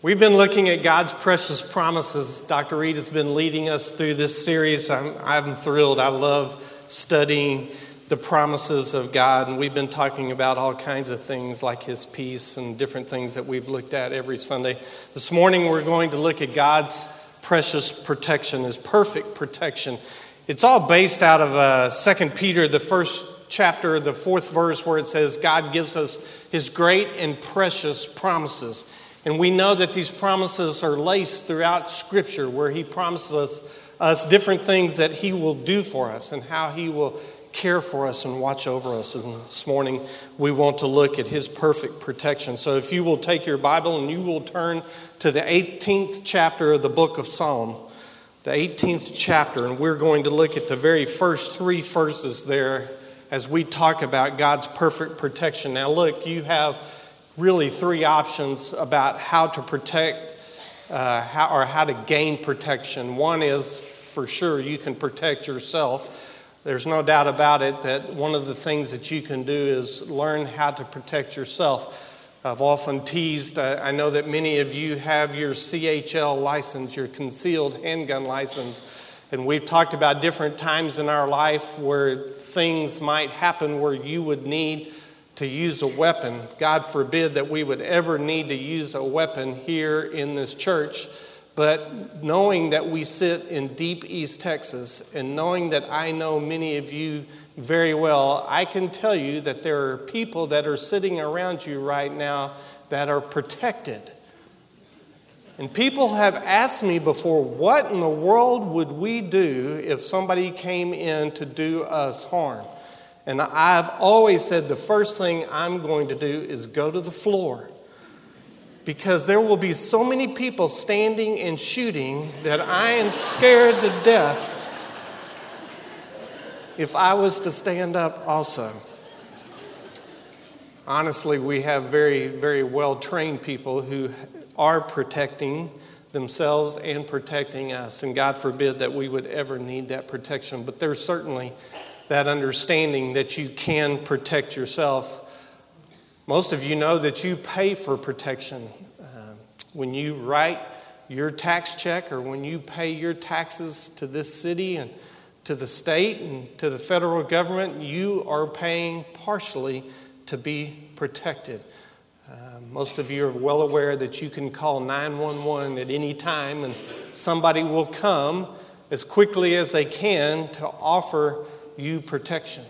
We've been looking at God's precious promises. Dr. Reed has been leading us through this series. I'm, I'm thrilled. I love studying the promises of God, and we've been talking about all kinds of things like His peace and different things that we've looked at every Sunday. This morning, we're going to look at God's precious protection, His perfect protection. It's all based out of uh, 2 Peter, the first chapter, the fourth verse, where it says, God gives us His great and precious promises. And we know that these promises are laced throughout Scripture, where He promises us, us different things that He will do for us and how He will care for us and watch over us. And this morning, we want to look at His perfect protection. So if you will take your Bible and you will turn to the 18th chapter of the book of Psalm, the 18th chapter, and we're going to look at the very first three verses there as we talk about God's perfect protection. Now, look, you have really three options about how to protect uh, how, or how to gain protection. One is for sure you can protect yourself. There's no doubt about it that one of the things that you can do is learn how to protect yourself. I've often teased, uh, I know that many of you have your CHL license, your concealed handgun license. And we've talked about different times in our life where things might happen where you would need to use a weapon. God forbid that we would ever need to use a weapon here in this church. But knowing that we sit in deep East Texas and knowing that I know many of you very well, I can tell you that there are people that are sitting around you right now that are protected. And people have asked me before, what in the world would we do if somebody came in to do us harm? And I've always said the first thing I'm going to do is go to the floor. Because there will be so many people standing and shooting that I am scared to death if I was to stand up also. Honestly, we have very, very well trained people who are protecting themselves and protecting us. And God forbid that we would ever need that protection. But there's certainly that understanding that you can protect yourself. Most of you know that you pay for protection. Uh, when you write your tax check or when you pay your taxes to this city and to the state and to the federal government, you are paying partially to be protected. Uh, most of you are well aware that you can call 911 at any time and somebody will come as quickly as they can to offer you protection.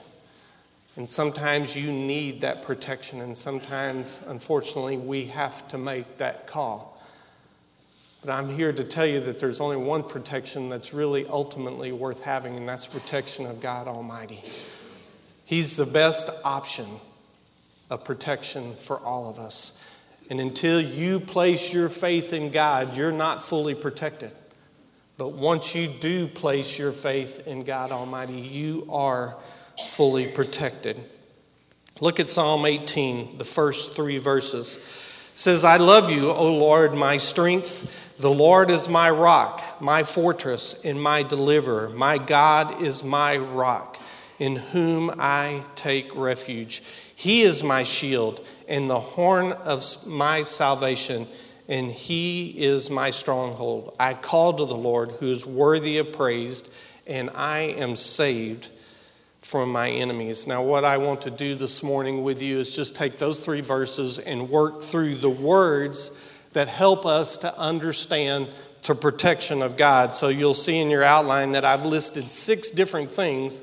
And sometimes you need that protection, and sometimes, unfortunately, we have to make that call. But I'm here to tell you that there's only one protection that's really ultimately worth having, and that's protection of God Almighty. He's the best option of protection for all of us. And until you place your faith in God, you're not fully protected. But once you do place your faith in God Almighty, you are fully protected. Look at Psalm 18, the first three verses. It says, I love you, O Lord, my strength. The Lord is my rock, my fortress, and my deliverer. My God is my rock, in whom I take refuge. He is my shield and the horn of my salvation and he is my stronghold. I call to the Lord, who is worthy of praise, and I am saved from my enemies. Now, what I want to do this morning with you is just take those three verses and work through the words that help us to understand the protection of God. So you'll see in your outline that I've listed six different things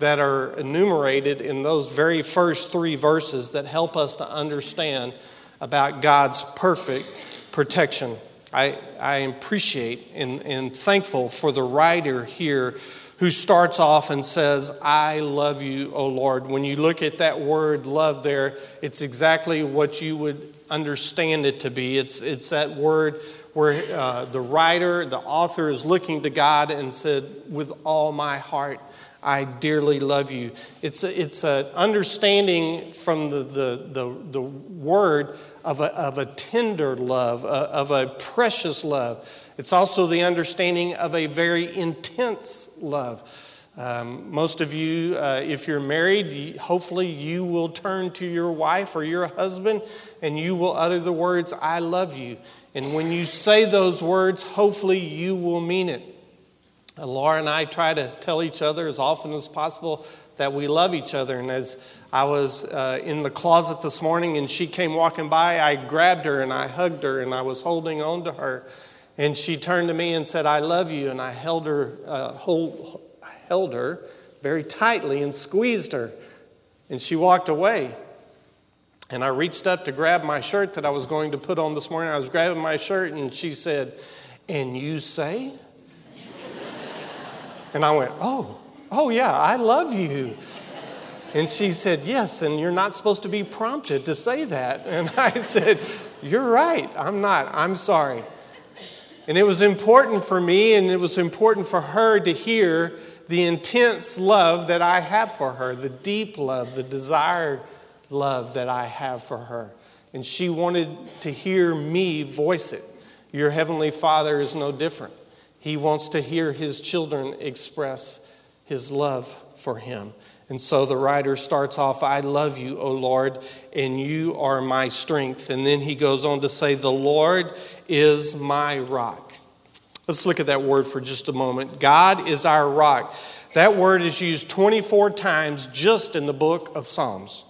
that are enumerated in those very first three verses that help us to understand about God's perfect protection. I, I appreciate and, and thankful for the writer here who starts off and says, I love you, O Lord. When you look at that word love there, it's exactly what you would understand it to be. It's, it's that word where uh, the writer, the author is looking to God and said, With all my heart, I dearly love you. It's, a, it's an understanding from the, the, the, the word of a, of a tender love, of a precious love. It's also the understanding of a very intense love. Um, most of you, uh, if you're married, hopefully you will turn to your wife or your husband and you will utter the words, I love you. And when you say those words, hopefully you will mean it. Uh, Laura and I try to tell each other as often as possible that we love each other. And as I was uh, in the closet this morning and she came walking by, I grabbed her and I hugged her and I was holding on to her. And she turned to me and said, I love you. And I held her, uh, hold, held her very tightly and squeezed her. And she walked away. And I reached up to grab my shirt that I was going to put on this morning. I was grabbing my shirt, and she said, And you say? and I went, Oh, oh, yeah, I love you. And she said, Yes, and you're not supposed to be prompted to say that. And I said, You're right, I'm not, I'm sorry. And it was important for me and it was important for her to hear the intense love that I have for her, the deep love, the desired love that I have for her. And she wanted to hear me voice it. Your Heavenly Father is no different. He wants to hear His children express His love for Him. And so the writer starts off, I love you, O Lord, and you are my strength. And then he goes on to say, The Lord is my rock. Let's look at that word for just a moment. God is our rock. That word is used 24 times just in the book of Psalms.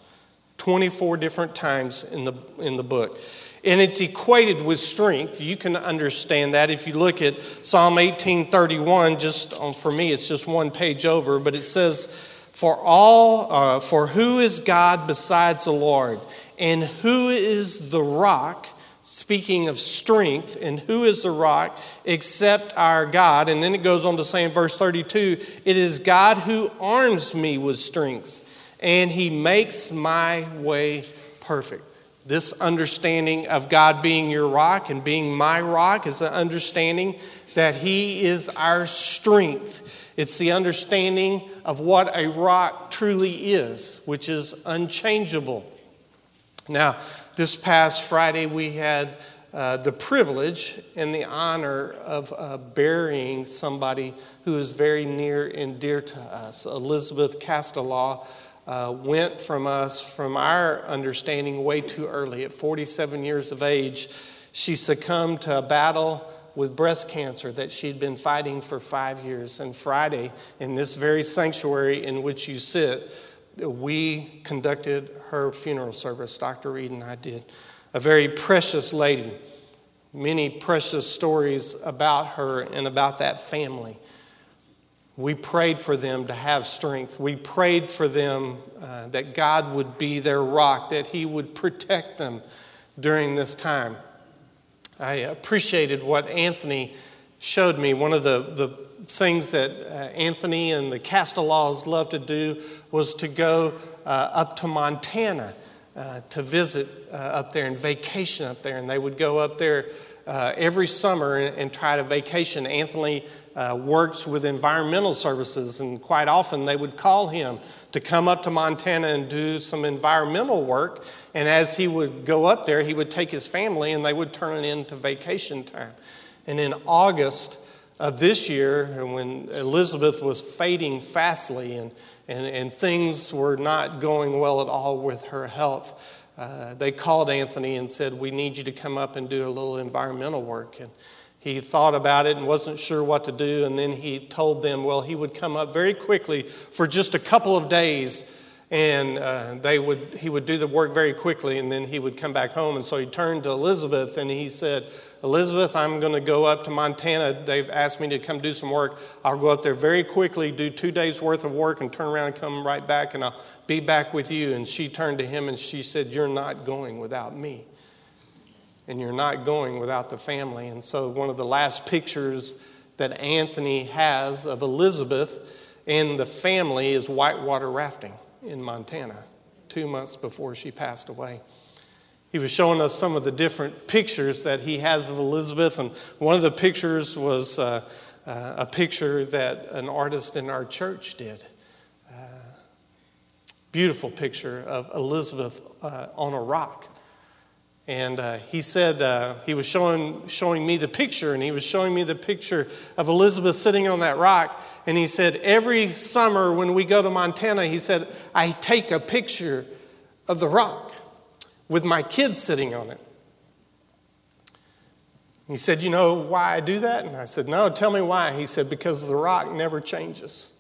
24 different times in the, in the book. And it's equated with strength. You can understand that if you look at Psalm 1831, just on, for me, it's just one page over, but it says, For all, uh, for who is God besides the Lord? And who is the rock speaking of strength, and who is the rock except our God? And then it goes on to say in verse 32 it is God who arms me with strength, and he makes my way perfect. This understanding of God being your rock and being my rock is an understanding that he is our strength. It's the understanding of what a rock truly is, which is unchangeable. Now, this past Friday, we had uh, the privilege and the honor of uh, burying somebody who is very near and dear to us. Elizabeth Castellaw uh, went from us, from our understanding, way too early. At 47 years of age, she succumbed to a battle with breast cancer that she'd been fighting for five years. And Friday, in this very sanctuary in which you sit, we conducted her funeral service. Dr. Reed and I did. A very precious lady. Many precious stories about her and about that family. We prayed for them to have strength. We prayed for them uh, that God would be their rock, that He would protect them during this time. I appreciated what Anthony showed me. One of the, the things that uh, Anthony and the Castellaws love to do was to go uh, up to Montana uh, to visit up there and vacation up there. And they would go up there every summer and, and, try to vacation. Anthony uh, works with environmental services, and quite often they would call him to come up to Montana and do some environmental work. And as he would go up there, he would take his family and they would turn it into vacation time. And in August, of this year, when Elizabeth was fading fastly and, and, and things were not going well at all with her health, uh, they called Anthony and said, We need you to come up and do a little environmental work. And he thought about it and wasn't sure what to do. And then he told them, well, he would come up very quickly for just a couple of days and uh, they would, he would do the work very quickly and then he would come back home. And so he turned to Elizabeth and he said, Elizabeth, I'm going to go up to Montana. They've asked me to come do some work. I'll go up there very quickly, do two days worth of work, and turn around and come right back, and I'll be back with you. And she turned to him and she said, You're not going without me. And you're not going without the family. And so, one of the last pictures that Anthony has of Elizabeth and the family is whitewater rafting in Montana, two months before she passed away he was showing us some of the different pictures that he has of Elizabeth. And one of the pictures was uh, uh, a picture that an artist in our church did. Uh, beautiful picture of Elizabeth uh, on a rock. And uh, he said uh, he was showing, showing me the picture, and he was showing me the picture of Elizabeth sitting on that rock. And he said, Every summer when we go to Montana, he said, I take a picture of the rock with my kids sitting on it. He said, You know why I do that? And I said, No, tell me why. He said, Because the rock never changes,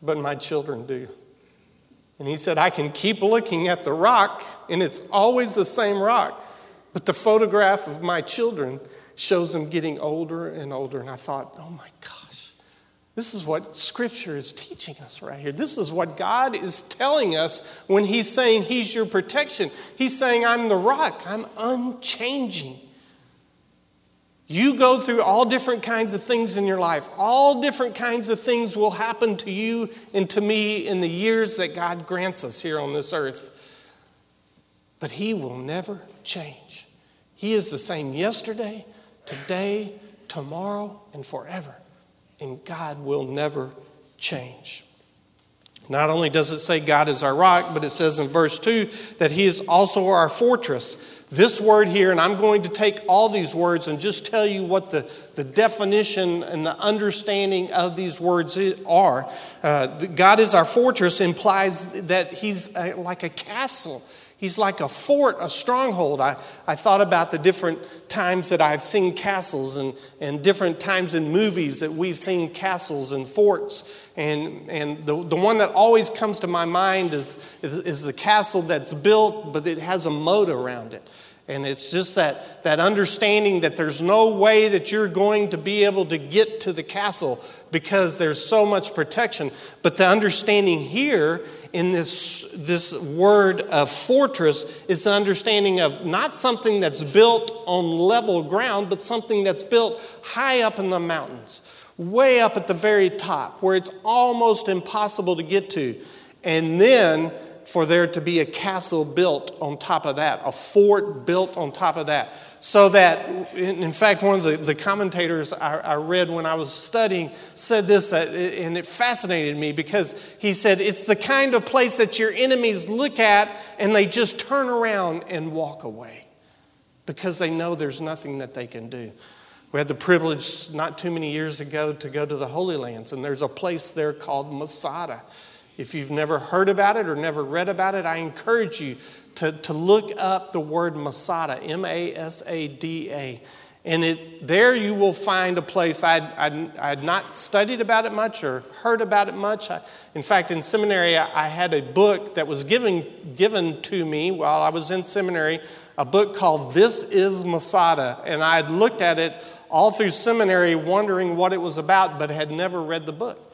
but my children do. And he said, I can keep looking at the rock, and it's always the same rock, but the photograph of my children shows them getting older and older. And I thought, oh my gosh, this is what Scripture is teaching us right here. This is what God is telling us when He's saying He's your protection. He's saying, I'm the rock, I'm unchanging. You go through all different kinds of things in your life. All different kinds of things will happen to you and to me in the years that God grants us here on this earth. But He will never change. He is the same yesterday, today, tomorrow, and forever. And God will never change. Not only does it say God is our rock, but it says in verse 2 that He is also our fortress. This word here, and I'm going to take all these words and just tell you what the, the definition and the understanding of these words are. Uh, God is our fortress implies that He's a, like a castle. He's like a fort, a stronghold. I, I thought about the different times that I've seen castles and, and different times in movies that we've seen castles and forts. And, and the, the one that always comes to my mind is, is, is the castle that's built, but it has a moat around it. And it's just that, that understanding that there's no way that you're going to be able to get to the castle because there's so much protection. But the understanding here in this, this word of fortress is the understanding of not something that's built on level ground, but something that's built high up in the mountains, way up at the very top, where it's almost impossible to get to. And then for there to be a castle built on top of that, a fort built on top of that. So that, in fact, one of the, the commentators I, I read when I was studying said this, and it fascinated me because he said, It's the kind of place that your enemies look at and they just turn around and walk away because they know there's nothing that they can do. We had the privilege not too many years ago to go to the Holy Lands, and there's a place there called Masada. If you've never heard about it or never read about it, I encourage you to, to look up the word Masada, M A S A D A. And it, there you will find a place. I'd, I'd, not studied about it much or heard about it much. I, in fact, in seminary, I, I had a book that was given, given to me while I was in seminary, a book called This is Masada. And I had looked at it all through seminary wondering what it was about, but had never read the book.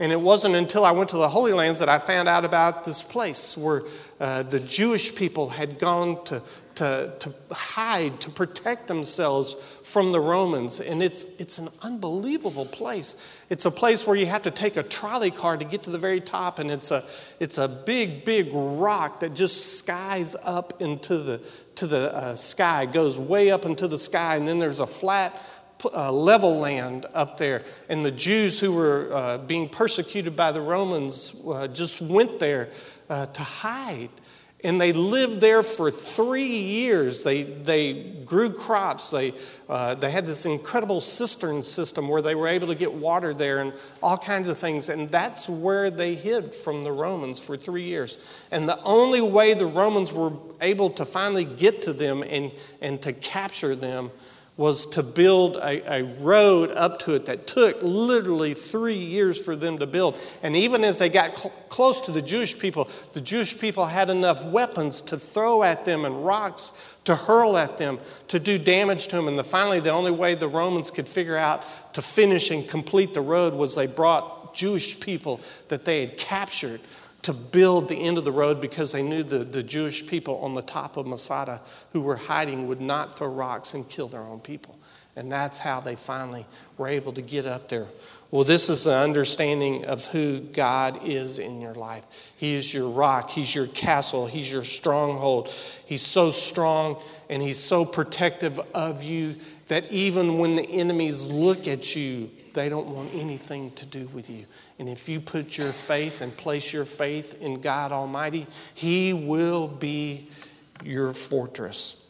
And it wasn't until I went to the Holy Lands that I found out about this place where uh, the Jewish people had gone to, to, to hide, to protect themselves from the Romans. And it's, it's an unbelievable place. It's a place where you have to take a trolley car to get to the very top, and it's a, it's a big, big rock that just skies up into the, to the uh, sky, goes way up into the sky, and then there's a flat uh, level land up there. And the Jews who were uh, being persecuted by the Romans uh, just went there uh, to hide. And they lived there for three years. They, they grew crops. They, uh, they had this incredible cistern system where they were able to get water there and all kinds of things. And that's where they hid from the Romans for three years. And the only way the Romans were able to finally get to them and, and to capture them was to build a, a, road up to it that took literally three years for them to build. And even as they got cl- close to the Jewish people, the Jewish people had enough weapons to throw at them and rocks to hurl at them to do damage to them. And the, finally, the only way the Romans could figure out to finish and complete the road was they brought Jewish people that they had captured to build the end of the road because they knew the, the Jewish people on the top of Masada who were hiding would not throw rocks and kill their own people. And that's how they finally were able to get up there. Well, this is the understanding of who God is in your life. He is your rock, He's your castle, He's your stronghold. He's so strong and He's so protective of you that even when the enemies look at you, they don't want anything to do with you. And if you put your faith and place your faith in God Almighty, He will be your fortress.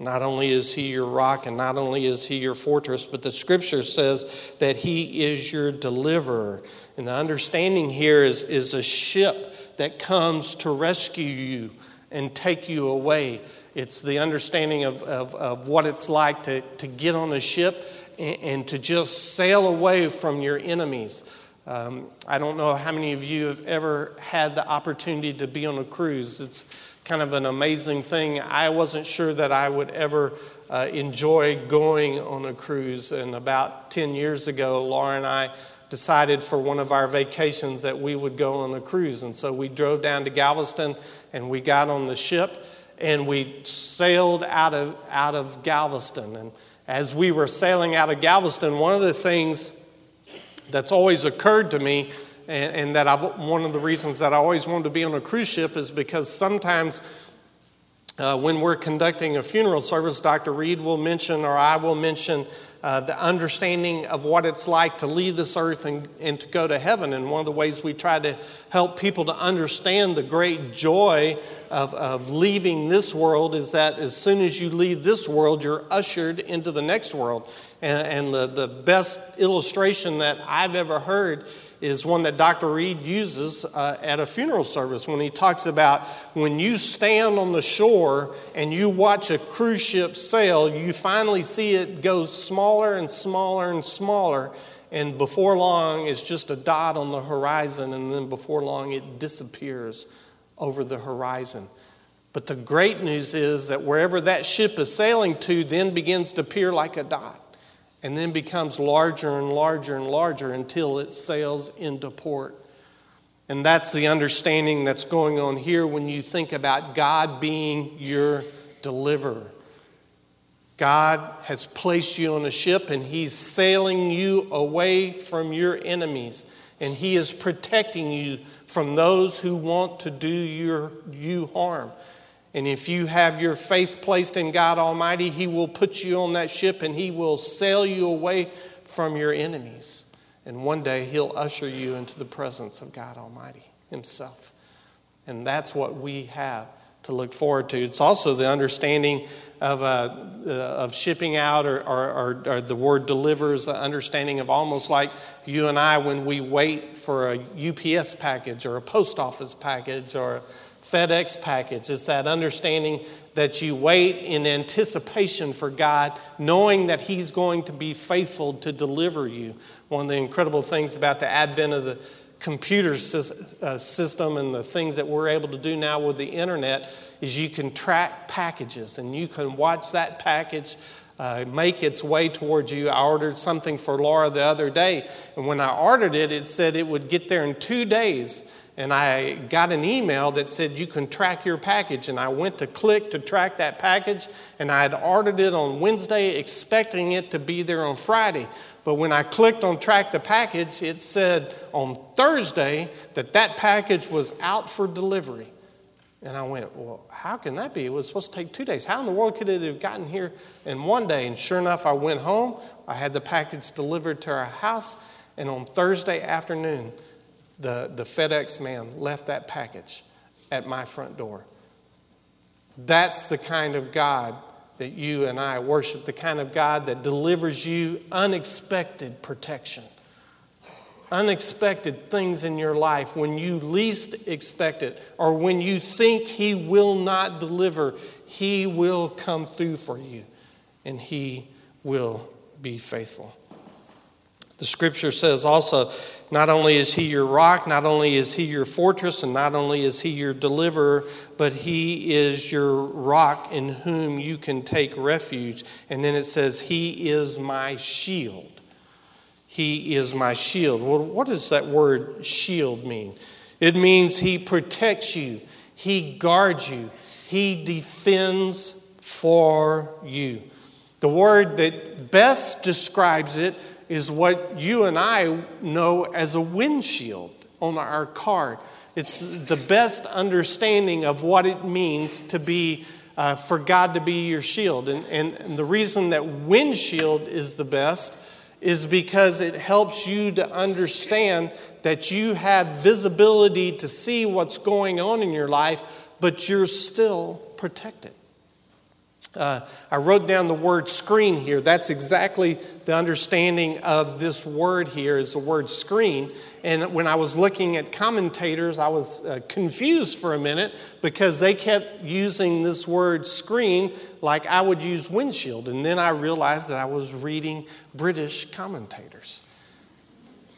Not only is he your rock and not only is he your fortress, but the scripture says that he is your deliverer. And the understanding here is, is a ship that comes to rescue you and take you away. It's the understanding of, of, of what it's like to, to get on a ship and, to just sail away from your enemies. Um, I don't know how many of you have ever had the opportunity to be on a cruise. It's kind of an amazing thing. I wasn't sure that I would ever uh, enjoy going on a cruise. And about 10 years ago, Laura and I decided for one of our vacations that we would go on a cruise. And so we drove down to Galveston and we got on the ship and we sailed out of, out of Galveston. And as we were sailing out of Galveston, one of the things that's always occurred to me and, and that I've, one of the reasons that I always wanted to be on a cruise ship is because sometimes uh, when we're conducting a funeral service, Dr. Reed will mention, or I will mention, uh, the understanding of what it's like to leave this earth and, and to go to heaven. And one of the ways we try to help people to understand the great joy of, of leaving this world is that as soon as you leave this world, you're ushered into the next world. And, and the, the best illustration that I've ever heard is one that Dr. Reed uses uh, at a funeral service when he talks about when you stand on the shore and you watch a cruise ship sail, you finally see it go smaller and smaller and smaller. And before long, it's just a dot on the horizon, and then before long, it disappears over the horizon. But the great news is that wherever that ship is sailing to, then begins to appear like a dot and then becomes larger and larger and larger until it sails into port. And that's the understanding that's going on here when you think about God being your deliverer. God has placed you on a ship and He's sailing you away from your enemies. And He is protecting you from those who want to do your, you harm. And if you have your faith placed in God Almighty, He will put you on that ship and He will sail you away from your enemies. And one day He'll usher you into the presence of God Almighty Himself. And that's what we have to look forward to. It's also the understanding of, uh, uh, of shipping out, or, or, or, or, the word delivers, the understanding of almost like you and I when we wait for a UPS package or a post office package or FedEx package. It's that understanding that you wait in anticipation for God, knowing that He's going to be faithful to deliver you. One of the incredible things about the advent of the computer uh, system and the things that we're able to do now with the internet is you can track packages and you can watch that package uh, make its way towards you. I ordered something for Laura the other day, and when I ordered it, it said it would get there in two days and I got an email that said you can track your package. And I went to click to track that package, and I had ordered it on Wednesday, expecting it to be there on Friday. But when I clicked on track the package, it said on Thursday that that package was out for delivery. And I went, Well, how can that be? It was supposed to take two days. How in the world could it have gotten here in one day? And sure enough, I went home. I had the package delivered to our house. And on Thursday afternoon, the, the FedEx man left that package at my front door. That's the kind of God that you and I worship, the kind of God that delivers you unexpected protection, unexpected things in your life when you least expect it, or when you think He will not deliver, He will come through for you and He will be faithful. The scripture says also, not only is he your rock, not only is he your fortress, and not only is he your deliverer, but he is your rock in whom you can take refuge. And then it says, He is my shield. He is my shield. Well, what does that word shield mean? It means he protects you, he guards you, he defends for you. The word that best describes it is what you and I know as a windshield on our car. It's the best understanding of what it means to be, uh, for God to be your shield. And, and, and the reason that windshield is the best is because it helps you to understand that you have visibility to see what's going on in your life but you're still protected. Uh, I wrote down the word screen here. That's exactly the understanding of this word here is the word screen. And when I was looking at commentators, I was uh, confused for a minute because they kept using this word screen like I would use windshield. And then I realized that I was reading British commentators.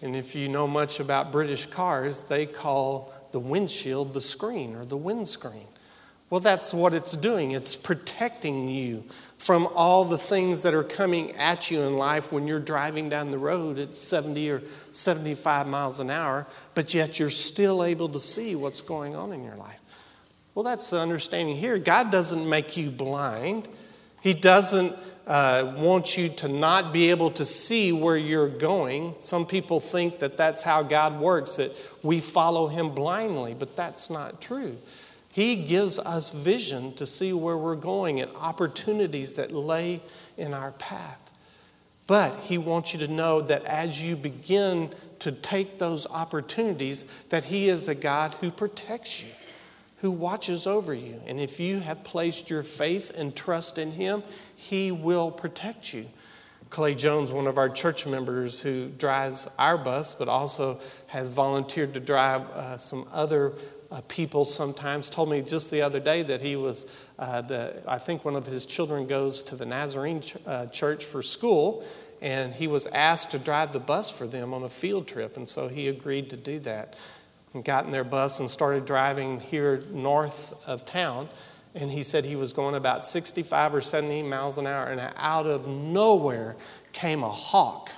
And if you know much about British cars, they call the windshield the screen or the windscreen. Well, that's what it's doing. It's protecting you from all the things that are coming at you in life when you're driving down the road at 70 or 75 miles an hour, but yet you're still able to see what's going on in your life. Well, that's the understanding here. God doesn't make you blind, He doesn't uh, want you to not be able to see where you're going. Some people think that that's how God works, that we follow Him blindly, but that's not true. He gives us vision to see where we're going and opportunities that lay in our path. But He wants you to know that as you begin to take those opportunities, that He is a God who protects you, who watches over you. And if you have placed your faith and trust in Him, He will protect you. Clay Jones, one of our church members who drives our bus, but also has volunteered to drive uh, some other uh, people sometimes told me just the other day that he was uh, the i think one of his children goes to the nazarene ch- uh, church for school and he was asked to drive the bus for them on a field trip and so he agreed to do that. And got in their bus and started driving here north of town and he said he was going about 65 or 70 miles an hour and out of nowhere came a hawk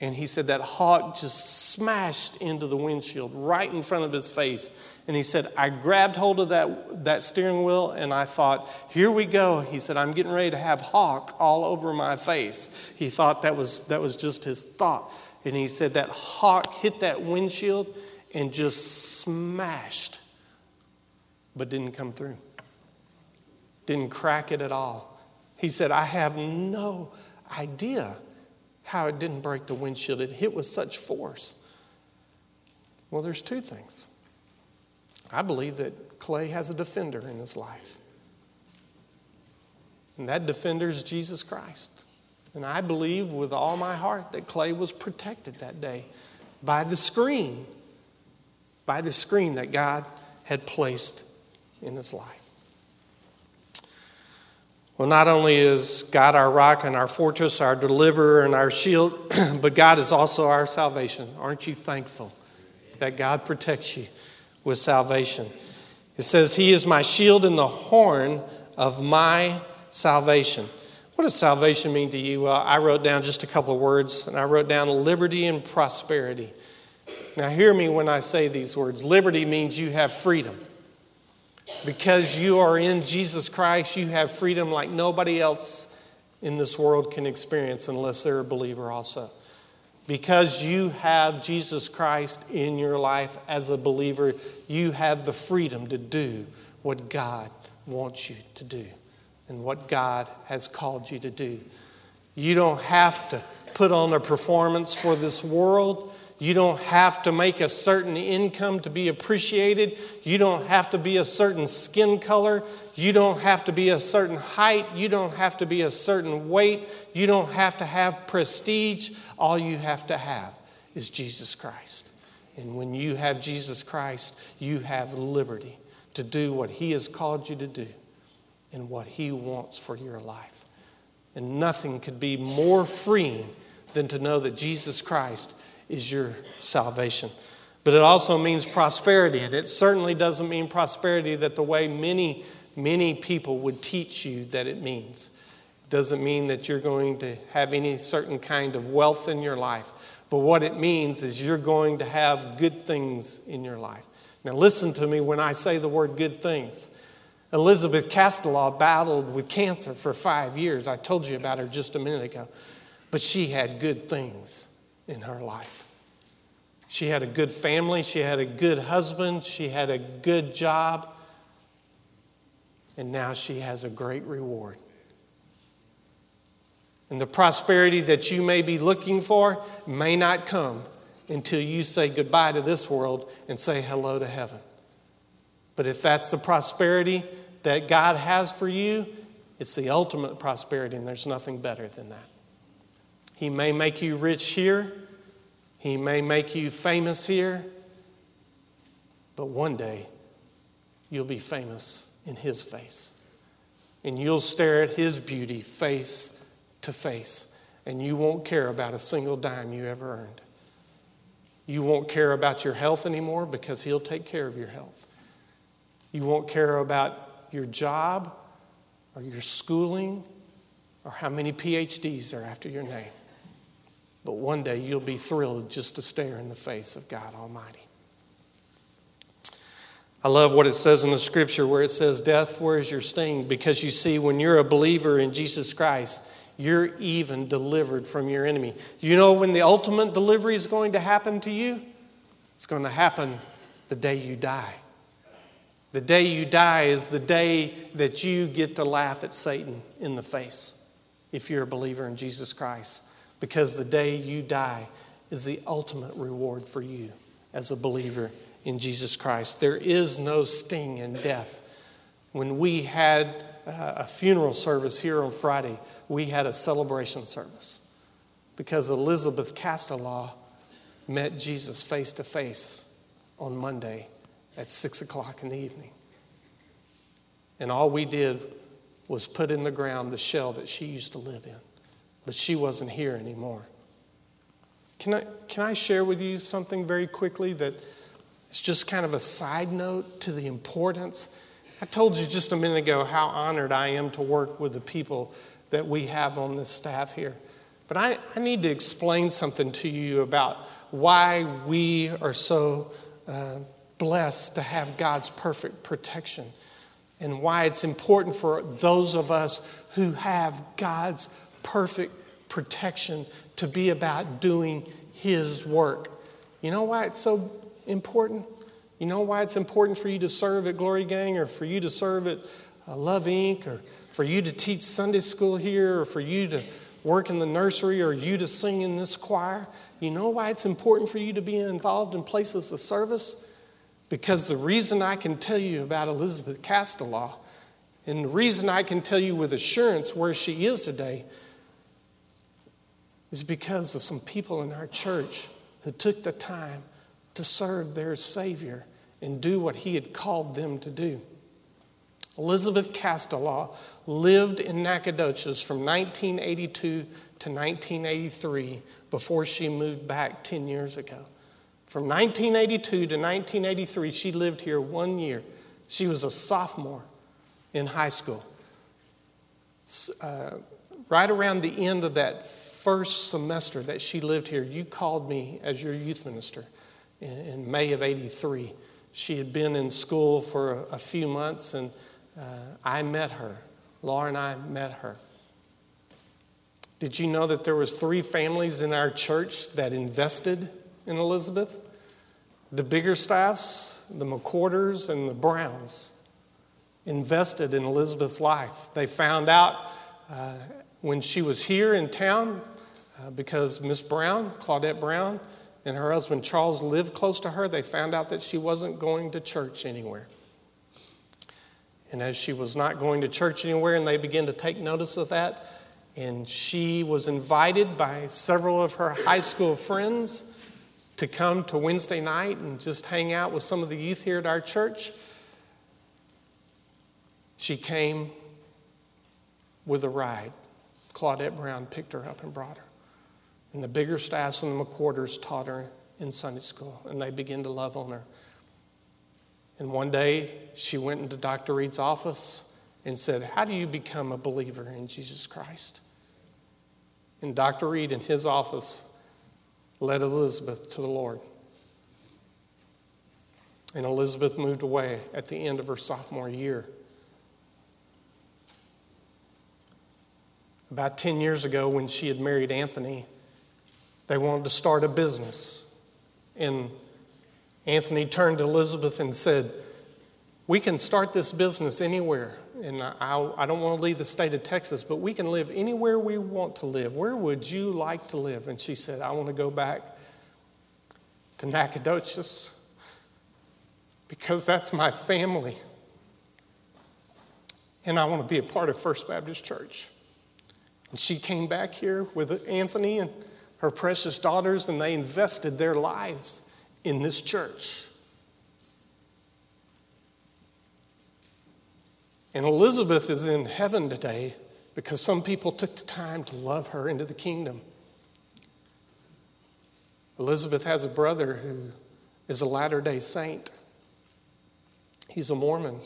and he said that hawk just smashed into the windshield right in front of his face. And he said, I grabbed hold of that, that steering wheel and I thought, here we go. He said, I'm getting ready to have hawk all over my face. He thought that was, that was just his thought. And he said that hawk hit that windshield and just smashed, but didn't come through. Didn't crack it at all. He said, I have no idea how it didn't break the windshield. It hit with such force. Well, there's two things. I believe that Clay has a defender in his life. And that defender is Jesus Christ. And I believe with all my heart that Clay was protected that day by the screen, by the screen that God had placed in his life. Well, not only is God our rock and our fortress, our deliverer and our shield, but God is also our salvation. Aren't you thankful that God protects you with salvation? It says, He is my shield and the horn of my salvation. What does salvation mean to you? Well, I wrote down just a couple of words, and I wrote down liberty and prosperity. Now, hear me when I say these words liberty means you have freedom. Because you are in Jesus Christ, you have freedom like nobody else in this world can experience unless they're a believer also. Because you have Jesus Christ in your life as a believer, you have the freedom to do what God wants you to do and what God has called you to do. You don't have to put on a performance for this world. You don't have to make a certain income to be appreciated. You don't have to be a certain skin color. You don't have to be a certain height. You don't have to be a certain weight. You don't have to have prestige. All you have to have is Jesus Christ. And when you have Jesus Christ, you have liberty to do what He has called you to do and what He wants for your life. And nothing could be more freeing than to know that Jesus Christ is your salvation. But it also means prosperity, and it certainly doesn't mean prosperity that the way many, many people would teach you that it means. It doesn't mean that you're going to have any certain kind of wealth in your life. But what it means is you're going to have good things in your life. Now, listen to me when I say the word good things. Elizabeth Castellaw battled with cancer for five years. I told you about her just a minute ago. But she had good things in her life. She had a good family, she had a good husband, she had a good job, and now she has a great reward. And the prosperity that you may be looking for may not come until you say goodbye to this world and say hello to heaven. But if that's the prosperity that God has for you, it's the ultimate prosperity, and there's nothing better than that. He may make you rich here, He may make you famous here, but one day you'll be famous in His face. And you'll stare at His beauty face to face, and you won't care about a single dime you ever earned. You won't care about your health anymore because He'll take care of your health. You won't care about your job or your schooling or how many PhDs are after your name. But one day you'll be thrilled just to stare in the face of God Almighty. I love what it says in the scripture where it says, Death, where is your sting? Because you see, when you're a believer in Jesus Christ, you're even delivered from your enemy. You know when the ultimate delivery is going to happen to you? It's going to happen the day you die. The day you die is the day that you get to laugh at Satan in the face if you're a believer in Jesus Christ because the day you die is the ultimate reward for you as a believer in Jesus Christ. There is no sting in death. When we had uh, a funeral service here on Friday, we had a celebration service because Elizabeth Castellaw met Jesus face to face on Monday at six o'clock in the evening. And all we did was put in the ground the shell that she used to live in but she wasn't here anymore. Can I, can I share with you something very quickly that is just kind of a side note to the importance? I told you just a minute ago how honored I am to work with the people that we have on this staff here. But I, I need to explain something to you about why we are so uh, blessed to have God's perfect protection and why it's important for those of us who have God's perfect protection to be about doing His work. You know why it's so important? You know why it's important for you to serve at Glory Gang or for you to serve at uh, Love Inc. or for you to teach Sunday school here or for you to work in the nursery or you to sing in this choir? You know why it's important for you to be involved in places of service? Because the reason I can tell you about Elizabeth Castellaw and the reason I can tell you with assurance where she is today is because of some people in our church who took the time to serve their Savior and do what He had called them to do. Elizabeth Castellaw lived in Nacogdoches from 1982 to 1983 before she moved back 10 years ago. From 1982 to 1983, she lived here one year. She was a sophomore in high school. Uh, right around the end of that first semester that she lived here, you called me as your youth minister in, May of 83. She had been in school for a, few months, and uh, I met her. Laura and I met her. Did you know that there was three families in our church that invested in Elizabeth? The Biggerstaffs, the McQuarters, and the Browns invested in Elizabeth's life. They found out uh, when she was here in town uh, because Miss Brown, Claudette Brown, and her husband Charles lived close to her. They found out that she wasn't going to church anywhere. And as she was not going to church anywhere, and they began to take notice of that, and she was invited by several of her high school friends to come to Wednesday night and just hang out with some of the youth here at our church. She came with a ride. Claudette Brown picked her up and brought her. And the Biggerstaffs and the McQuarters taught her in Sunday school, and they began to love on her. And one day she went into Dr. Reed's office and said, How do you become a believer in Jesus Christ? And Dr. Reed in his office led Elizabeth to the Lord. And Elizabeth moved away at the end of her sophomore year. About 10 years ago, when she had married Anthony, they wanted to start a business. And Anthony turned to Elizabeth and said, We can start this business anywhere. And I, I don't want to leave the state of Texas, but we can live anywhere we want to live. Where would you like to live? And she said, I want to go back to Nacogdoches. because that's my family. And I want to be a part of First Baptist Church. And she came back here with Anthony and her precious daughters, and they invested their lives in this church. And Elizabeth is in heaven today because some people took the time to love her into the kingdom. Elizabeth has a brother who is a Latter day Saint. He's a Mormon.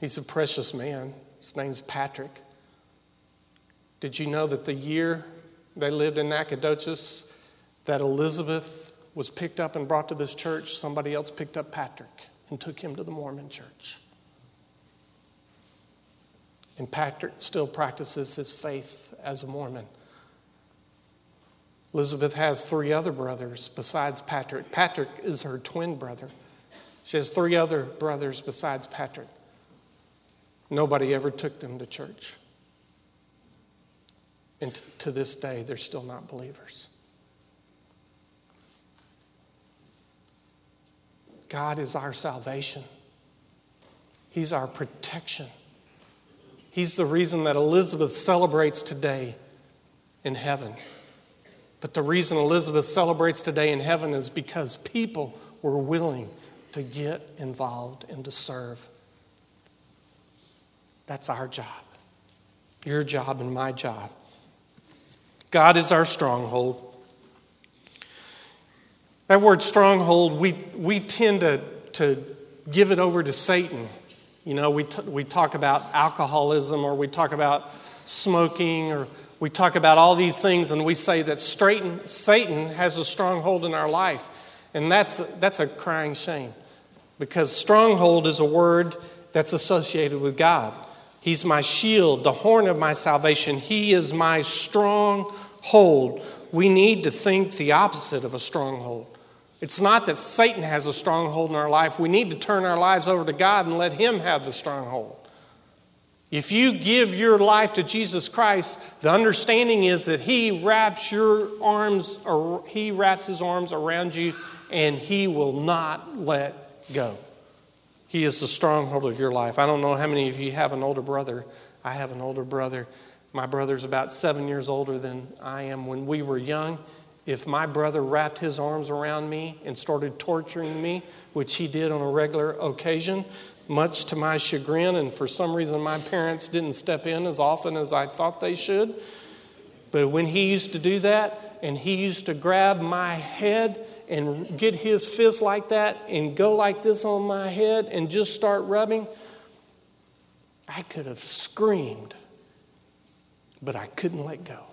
He's a precious man. His name's Patrick. Did you know that the year they lived in Nacogdoches, that Elizabeth was picked up and brought to this church, somebody else picked up Patrick and took him to the Mormon church. And Patrick still practices his faith as a Mormon. Elizabeth has three other brothers besides Patrick. Patrick is her twin brother. She has three other brothers besides Patrick. Nobody ever took them to church. And t- to this day, they're still not believers. God is our salvation, He's our protection. He's the reason that Elizabeth celebrates today in heaven. But the reason Elizabeth celebrates today in heaven is because people were willing to get involved and to serve. That's our job, your job and my job. God is our stronghold. That word stronghold, we, we tend to, to give it over to Satan. You know, we, t- we talk about alcoholism or we talk about smoking or we talk about all these things and we say that Satan, Satan has a stronghold in our life. And that's, that's a crying shame because stronghold is a word that's associated with God. He's my shield, the horn of my salvation. He is my stronghold. We need to think the opposite of a stronghold. It's not that Satan has a stronghold in our life. We need to turn our lives over to God and let Him have the stronghold. If you give your life to Jesus Christ, the understanding is that He wraps your arms, or He wraps His arms around you, and He will not let go. He is the stronghold of your life. I don't know how many of you have an older brother. I have an older brother. My brother's about seven years older than I am. When we were young, if my brother wrapped his arms around me and started torturing me, which he did on a regular occasion, much to my chagrin, and for some reason my parents didn't step in as often as I thought they should. But when he used to do that, and he used to grab my head and get his fist like that and go like this on my head and just start rubbing, I could have screamed, but I couldn't let go.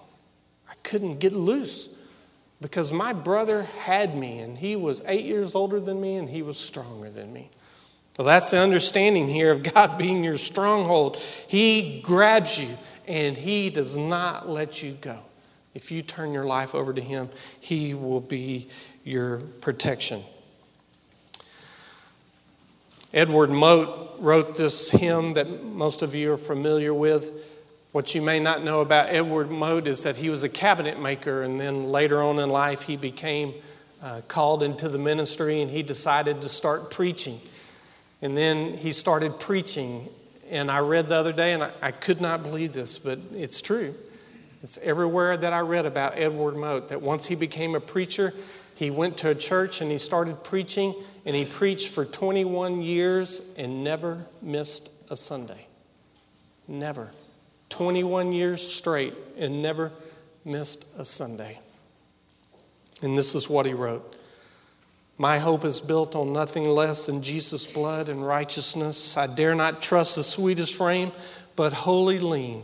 I couldn't get loose because my brother had me and he was eight years older than me and he was stronger than me. Well, that's the understanding here of God being your stronghold. He grabs you and he does not let you go. If you turn your life over to him, he will be your protection. Edward Mote wrote this hymn that most of you are familiar with. What you may not know about Edward Mote is that he was a cabinet maker, and then later on in life, he became uh, called into the ministry and he decided to start preaching. And then he started preaching. And I read the other day, and I, I could not believe this, but it's true. It's everywhere that I read about Edward Mote that once he became a preacher, he went to a church and he started preaching, and he preached for 21 years and never missed a Sunday. Never. 21 years straight and never missed a Sunday. And this is what he wrote My hope is built on nothing less than Jesus' blood and righteousness. I dare not trust the sweetest frame, but wholly lean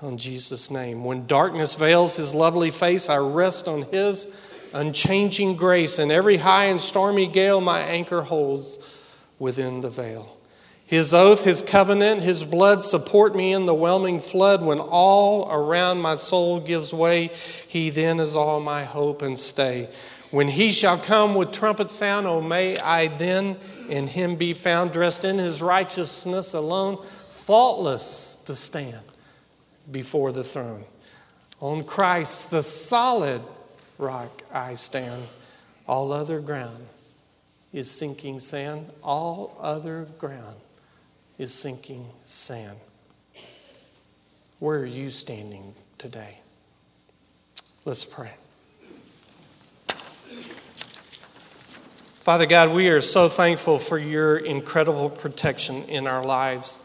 on Jesus' name. When darkness veils his lovely face, I rest on his unchanging grace. In every high and stormy gale, my anchor holds within the veil. His oath, his covenant, his blood support me in the whelming flood. When all around my soul gives way, he then is all my hope and stay. When he shall come with trumpet sound, oh, may I then in him be found, dressed in his righteousness alone, faultless to stand before the throne. On Christ, the solid rock, I stand. All other ground is sinking sand. All other ground is sinking sand. Where are you standing today? Let's pray. Father God, we are so thankful for your incredible protection in our lives.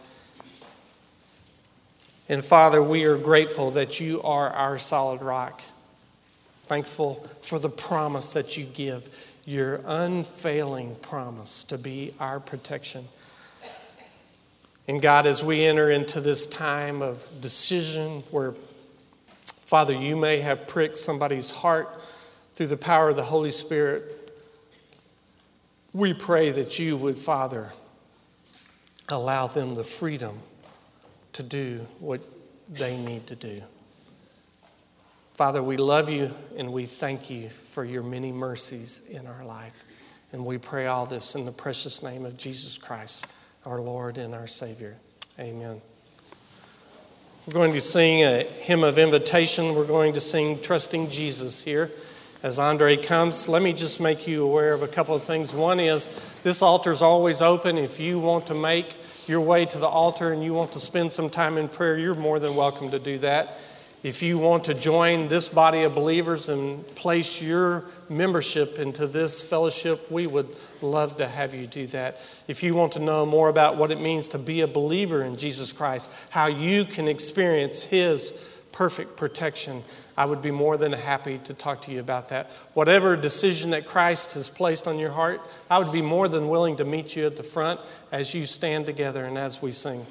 And Father, we are grateful that you are our solid rock. Thankful for the promise that you give, your unfailing promise to be our protection. And God, as we enter into this time of decision where, Father, you may have pricked somebody's heart through the power of the Holy Spirit, we pray that you would, Father, allow them the freedom to do what they need to do. Father, we love you and we thank you for your many mercies in our life. And we pray all this in the precious name of Jesus Christ, our Lord and our Savior. Amen. We're going to sing a hymn of invitation. We're going to sing Trusting Jesus here. As Andre comes, let me just make you aware of a couple of things. One is this altar is always open. If you want to make your way to the altar and you want to spend some time in prayer, you're more than welcome to do that. If you want to join this body of believers and place your membership into this fellowship, we would love to have you do that. If you want to know more about what it means to be a believer in Jesus Christ, how you can experience His perfect protection, I would be more than happy to talk to you about that. Whatever decision that Christ has placed on your heart, I would be more than willing to meet you at the front as you stand together and as we sing.